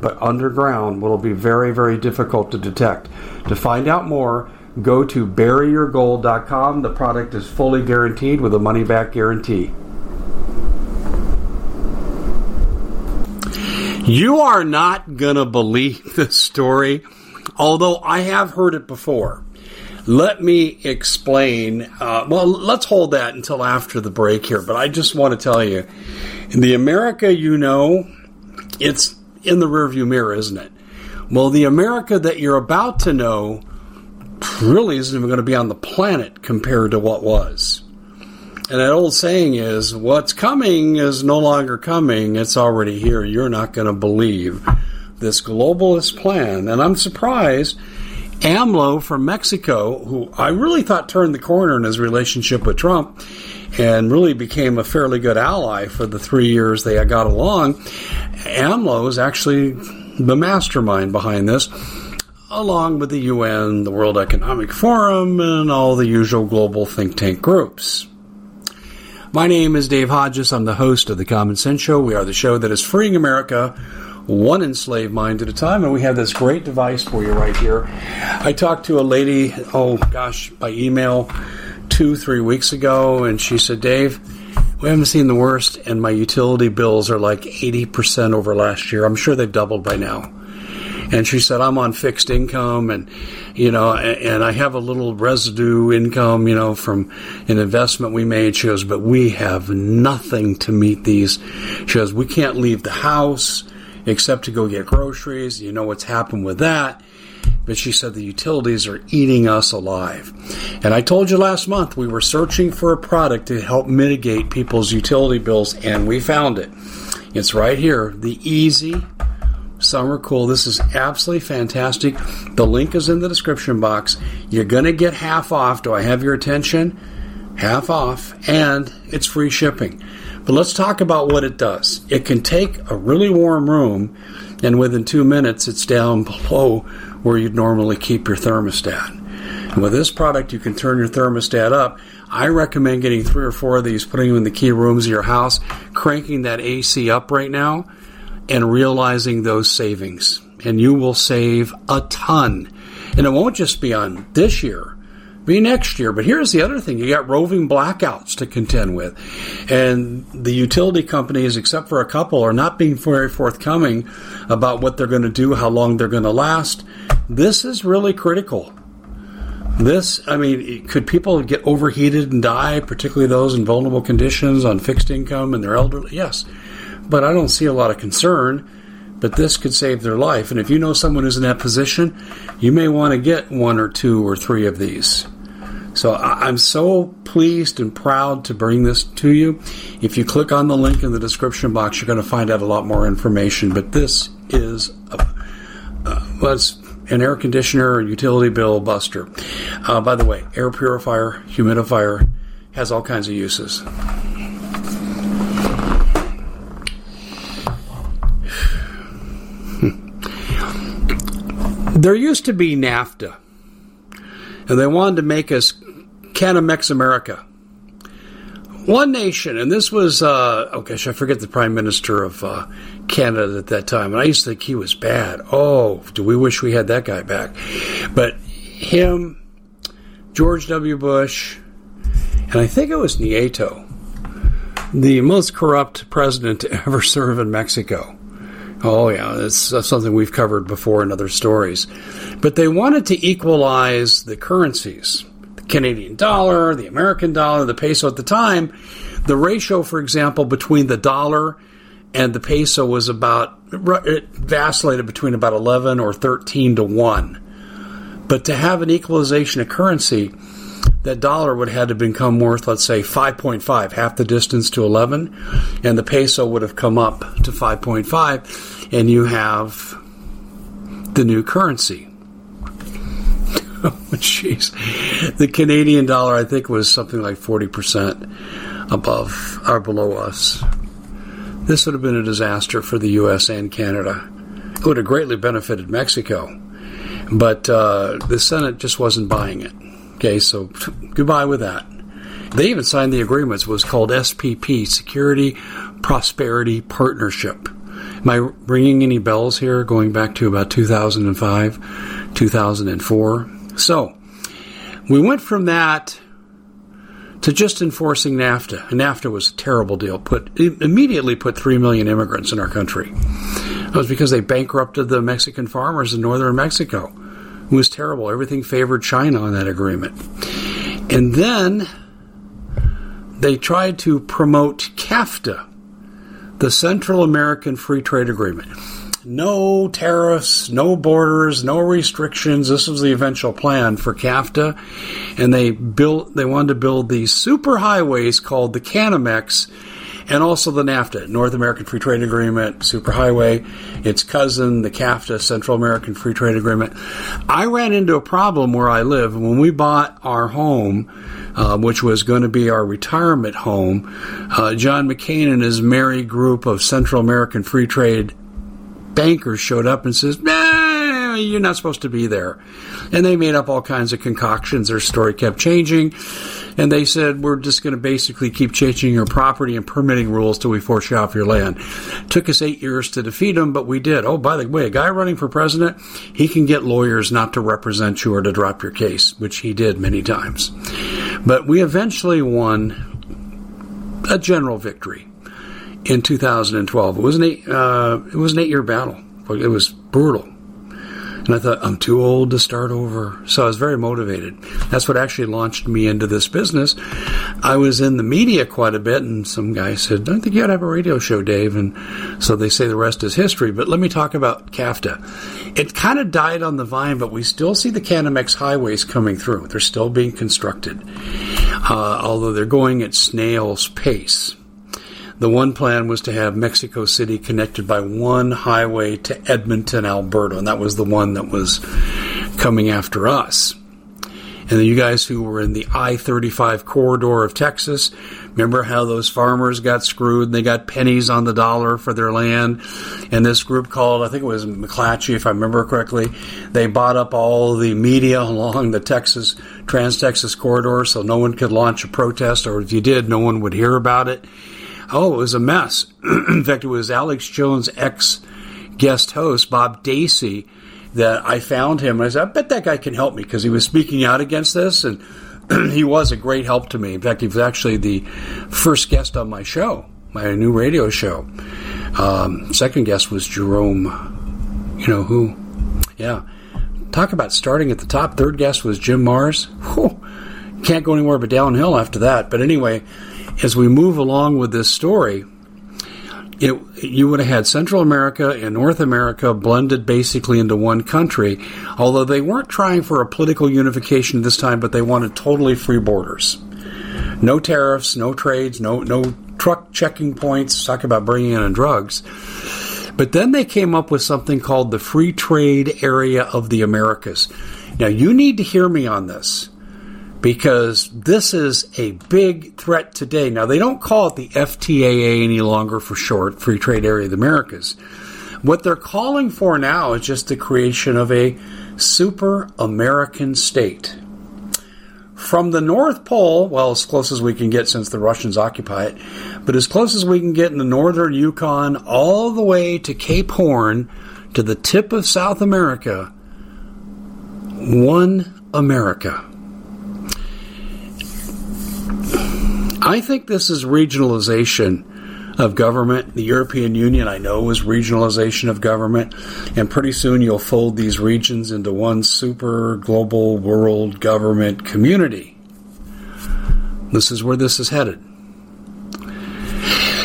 but underground will be very, very difficult to detect. To find out more, go to buryyourgold.com. The product is fully guaranteed with a money back guarantee. You are not going to believe this story, although I have heard it before. Let me explain. Uh, well, let's hold that until after the break here, but I just want to tell you in the America you know, it's in the rearview mirror, isn't it? Well, the America that you're about to know really isn't even going to be on the planet compared to what was. And that old saying is, what's coming is no longer coming, it's already here. You're not going to believe this globalist plan. And I'm surprised AMLO from Mexico, who I really thought turned the corner in his relationship with Trump and really became a fairly good ally for the three years they got along, AMLO is actually the mastermind behind this, along with the UN, the World Economic Forum, and all the usual global think tank groups. My name is Dave Hodges. I'm the host of The Common Sense Show. We are the show that is freeing America one enslaved mind at a time, and we have this great device for you right here. I talked to a lady, oh gosh, by email two, three weeks ago, and she said, Dave, we haven't seen the worst, and my utility bills are like 80% over last year. I'm sure they've doubled by now. And she said, I'm on fixed income and, you know, and I have a little residue income, you know, from an investment we made. She goes, but we have nothing to meet these. She goes, we can't leave the house except to go get groceries. You know what's happened with that but she said the utilities are eating us alive. And I told you last month we were searching for a product to help mitigate people's utility bills, and we found it. It's right here the Easy Summer Cool. This is absolutely fantastic. The link is in the description box. You're going to get half off. Do I have your attention? Half off, and it's free shipping. But let's talk about what it does. It can take a really warm room, and within two minutes, it's down below where you'd normally keep your thermostat. And with this product, you can turn your thermostat up. I recommend getting three or four of these, putting them in the key rooms of your house, cranking that AC up right now, and realizing those savings. And you will save a ton. And it won't just be on this year, be next year. But here's the other thing you got roving blackouts to contend with. And the utility companies, except for a couple, are not being very forthcoming about what they're going to do, how long they're going to last. This is really critical. This, I mean, could people get overheated and die, particularly those in vulnerable conditions on fixed income and their elderly? Yes. But I don't see a lot of concern. But this could save their life. And if you know someone who's in that position, you may want to get one or two or three of these. So I'm so pleased and proud to bring this to you. If you click on the link in the description box, you're going to find out a lot more information. But this is a, uh, an air conditioner utility bill buster. Uh, by the way, air purifier, humidifier has all kinds of uses. there used to be NAFTA, and they wanted to make us Canamex America. One nation, and this was, uh, oh gosh, I forget the prime minister of uh, Canada at that time, and I used to think he was bad. Oh, do we wish we had that guy back? But him, George W. Bush, and I think it was Nieto, the most corrupt president to ever serve in Mexico. Oh, yeah, that's, something we've covered before in other stories. But they wanted to equalize the currencies Canadian dollar, the American dollar, the peso at the time. The ratio, for example, between the dollar and the peso was about, it vacillated between about 11 or 13 to 1. But to have an equalization of currency, that dollar would have had to become worth, let's say, 5.5, half the distance to 11, and the peso would have come up to 5.5, and you have the new currency. oh, jeez. The Canadian dollar, I think, was something like 40% above or below us. This would have been a disaster for the U.S. and Canada. It would have greatly benefited Mexico. But uh, the Senate just wasn't buying it. Okay, so goodbye with that. They even signed the agreements. Was called SPP, Security Prosperity Partnership. Am I ringing any bells here going back to about 2005, 2004? So, we went from that to just enforcing NAFTA. NAFTA was a terrible deal. Put immediately put three million immigrants in our country. It was because they bankrupted the Mexican farmers in northern Mexico. It was terrible. Everything favored China on that agreement. And then they tried to promote CAFTA, the Central American Free Trade Agreement. No tariffs, no borders, no restrictions. This was the eventual plan for CAFTA, and they built. They wanted to build these super highways called the Canamex, and also the NAFTA, North American Free Trade Agreement, Superhighway, its cousin, the CAFTA, Central American Free Trade Agreement. I ran into a problem where I live when we bought our home. Uh, which was going to be our retirement home. Uh, John McCain and his merry group of Central American Free Trade bankers showed up and says, nah, you're not supposed to be there. And they made up all kinds of concoctions. Their story kept changing. And they said, we're just going to basically keep changing your property and permitting rules till we force you off your land. Took us eight years to defeat them, but we did. Oh, by the way, a guy running for president, he can get lawyers not to represent you or to drop your case, which he did many times. But we eventually won a general victory in 2012. It was an eight, uh, it was an eight year battle. It was brutal. And I thought, I'm too old to start over. So I was very motivated. That's what actually launched me into this business. I was in the media quite a bit, and some guy said, I think you ought to have a radio show, Dave. And so they say the rest is history. But let me talk about CAFTA. It kind of died on the vine, but we still see the Canamex highways coming through. They're still being constructed, uh, although they're going at snail's pace. The one plan was to have Mexico City connected by one highway to Edmonton, Alberta, and that was the one that was coming after us. And you guys who were in the I 35 corridor of Texas, remember how those farmers got screwed and they got pennies on the dollar for their land? And this group called, I think it was McClatchy, if I remember correctly, they bought up all the media along the Texas, Trans Texas corridor so no one could launch a protest, or if you did, no one would hear about it. Oh, it was a mess. In fact, it was Alex Jones' ex guest host, Bob Dacey, that I found him. I said, I bet that guy can help me because he was speaking out against this, and he was a great help to me. In fact, he was actually the first guest on my show, my new radio show. Um, second guest was Jerome, you know who? Yeah. Talk about starting at the top. Third guest was Jim Marrs. Whew. Can't go anywhere but downhill after that. But anyway, as we move along with this story, it, you would have had Central America and North America blended basically into one country, although they weren't trying for a political unification this time, but they wanted totally free borders. No tariffs, no trades, no, no truck checking points, talk about bringing in drugs. But then they came up with something called the Free Trade Area of the Americas. Now, you need to hear me on this because this is a big threat today. Now, they don't call it the FTAA any longer for short, Free Trade Area of the Americas. What they're calling for now is just the creation of a super American state. From the North Pole, well, as close as we can get since the Russians occupy it, but as close as we can get in the northern Yukon, all the way to Cape Horn, to the tip of South America, one America. I think this is regionalization of government. The European Union, I know, is regionalization of government, and pretty soon you'll fold these regions into one super global world government community. This is where this is headed.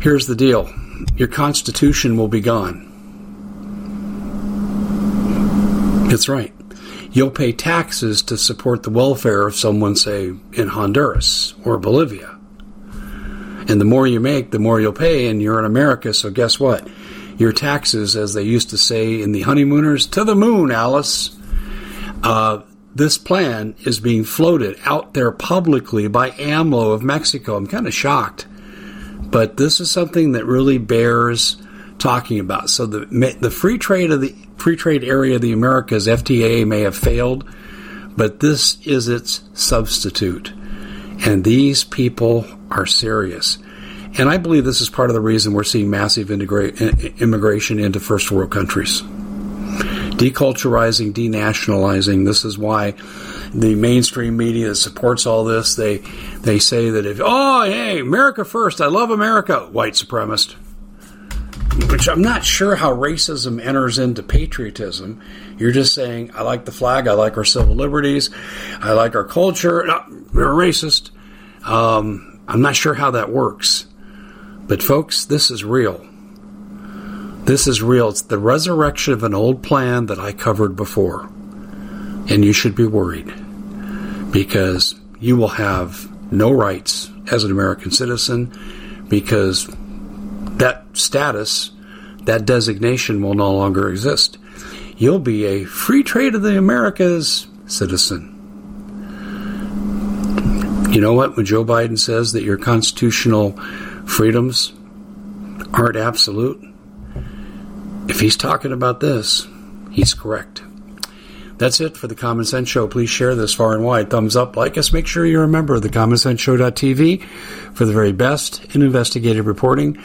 Here's the deal your Constitution will be gone. That's right. You'll pay taxes to support the welfare of someone, say, in Honduras or Bolivia. And the more you make, the more you'll pay, and you're in America, so guess what? Your taxes, as they used to say in the honeymooners, to the moon, Alice. Uh, this plan is being floated out there publicly by AMLO of Mexico. I'm kind of shocked. But this is something that really bears talking about. So the the free trade of the free trade area of the Americas FTA may have failed, but this is its substitute. And these people are serious. And I believe this is part of the reason we're seeing massive integra- immigration into first world countries Deculturizing, denationalizing. This is why the mainstream media supports all this they they say that if oh hey America first, I love America, white supremacist. Which I'm not sure how racism enters into patriotism. You're just saying I like the flag, I like our civil liberties, I like our culture. No, you're racist. Um, I'm not sure how that works, but folks, this is real. This is real. It's the resurrection of an old plan that I covered before. And you should be worried because you will have no rights as an American citizen because that status, that designation will no longer exist. You'll be a free trade of the Americas citizen. You know what? When Joe Biden says that your constitutional freedoms aren't absolute, if he's talking about this, he's correct. That's it for the Common Sense Show. Please share this far and wide. Thumbs up, like us. Make sure you're a member of the CommonSenseShow.tv for the very best in investigative reporting.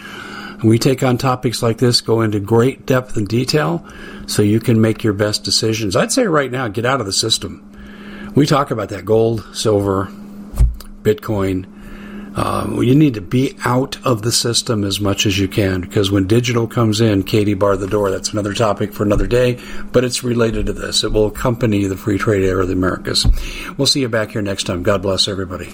We take on topics like this, go into great depth and detail so you can make your best decisions. I'd say right now, get out of the system. We talk about that gold, silver, Bitcoin, um, you need to be out of the system as much as you can because when digital comes in, Katie bar the door. That's another topic for another day, but it's related to this. It will accompany the free trade era of the Americas. We'll see you back here next time. God bless everybody.